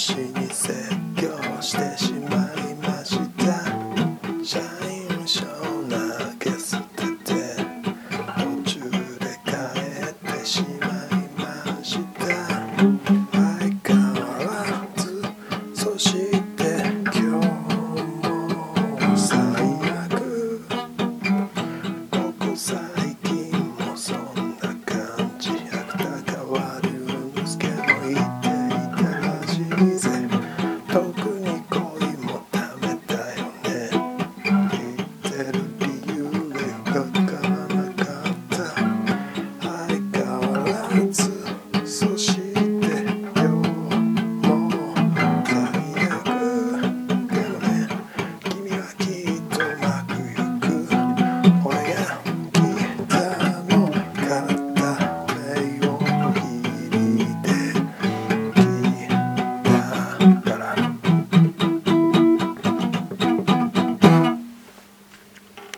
私に説教してしまいました。you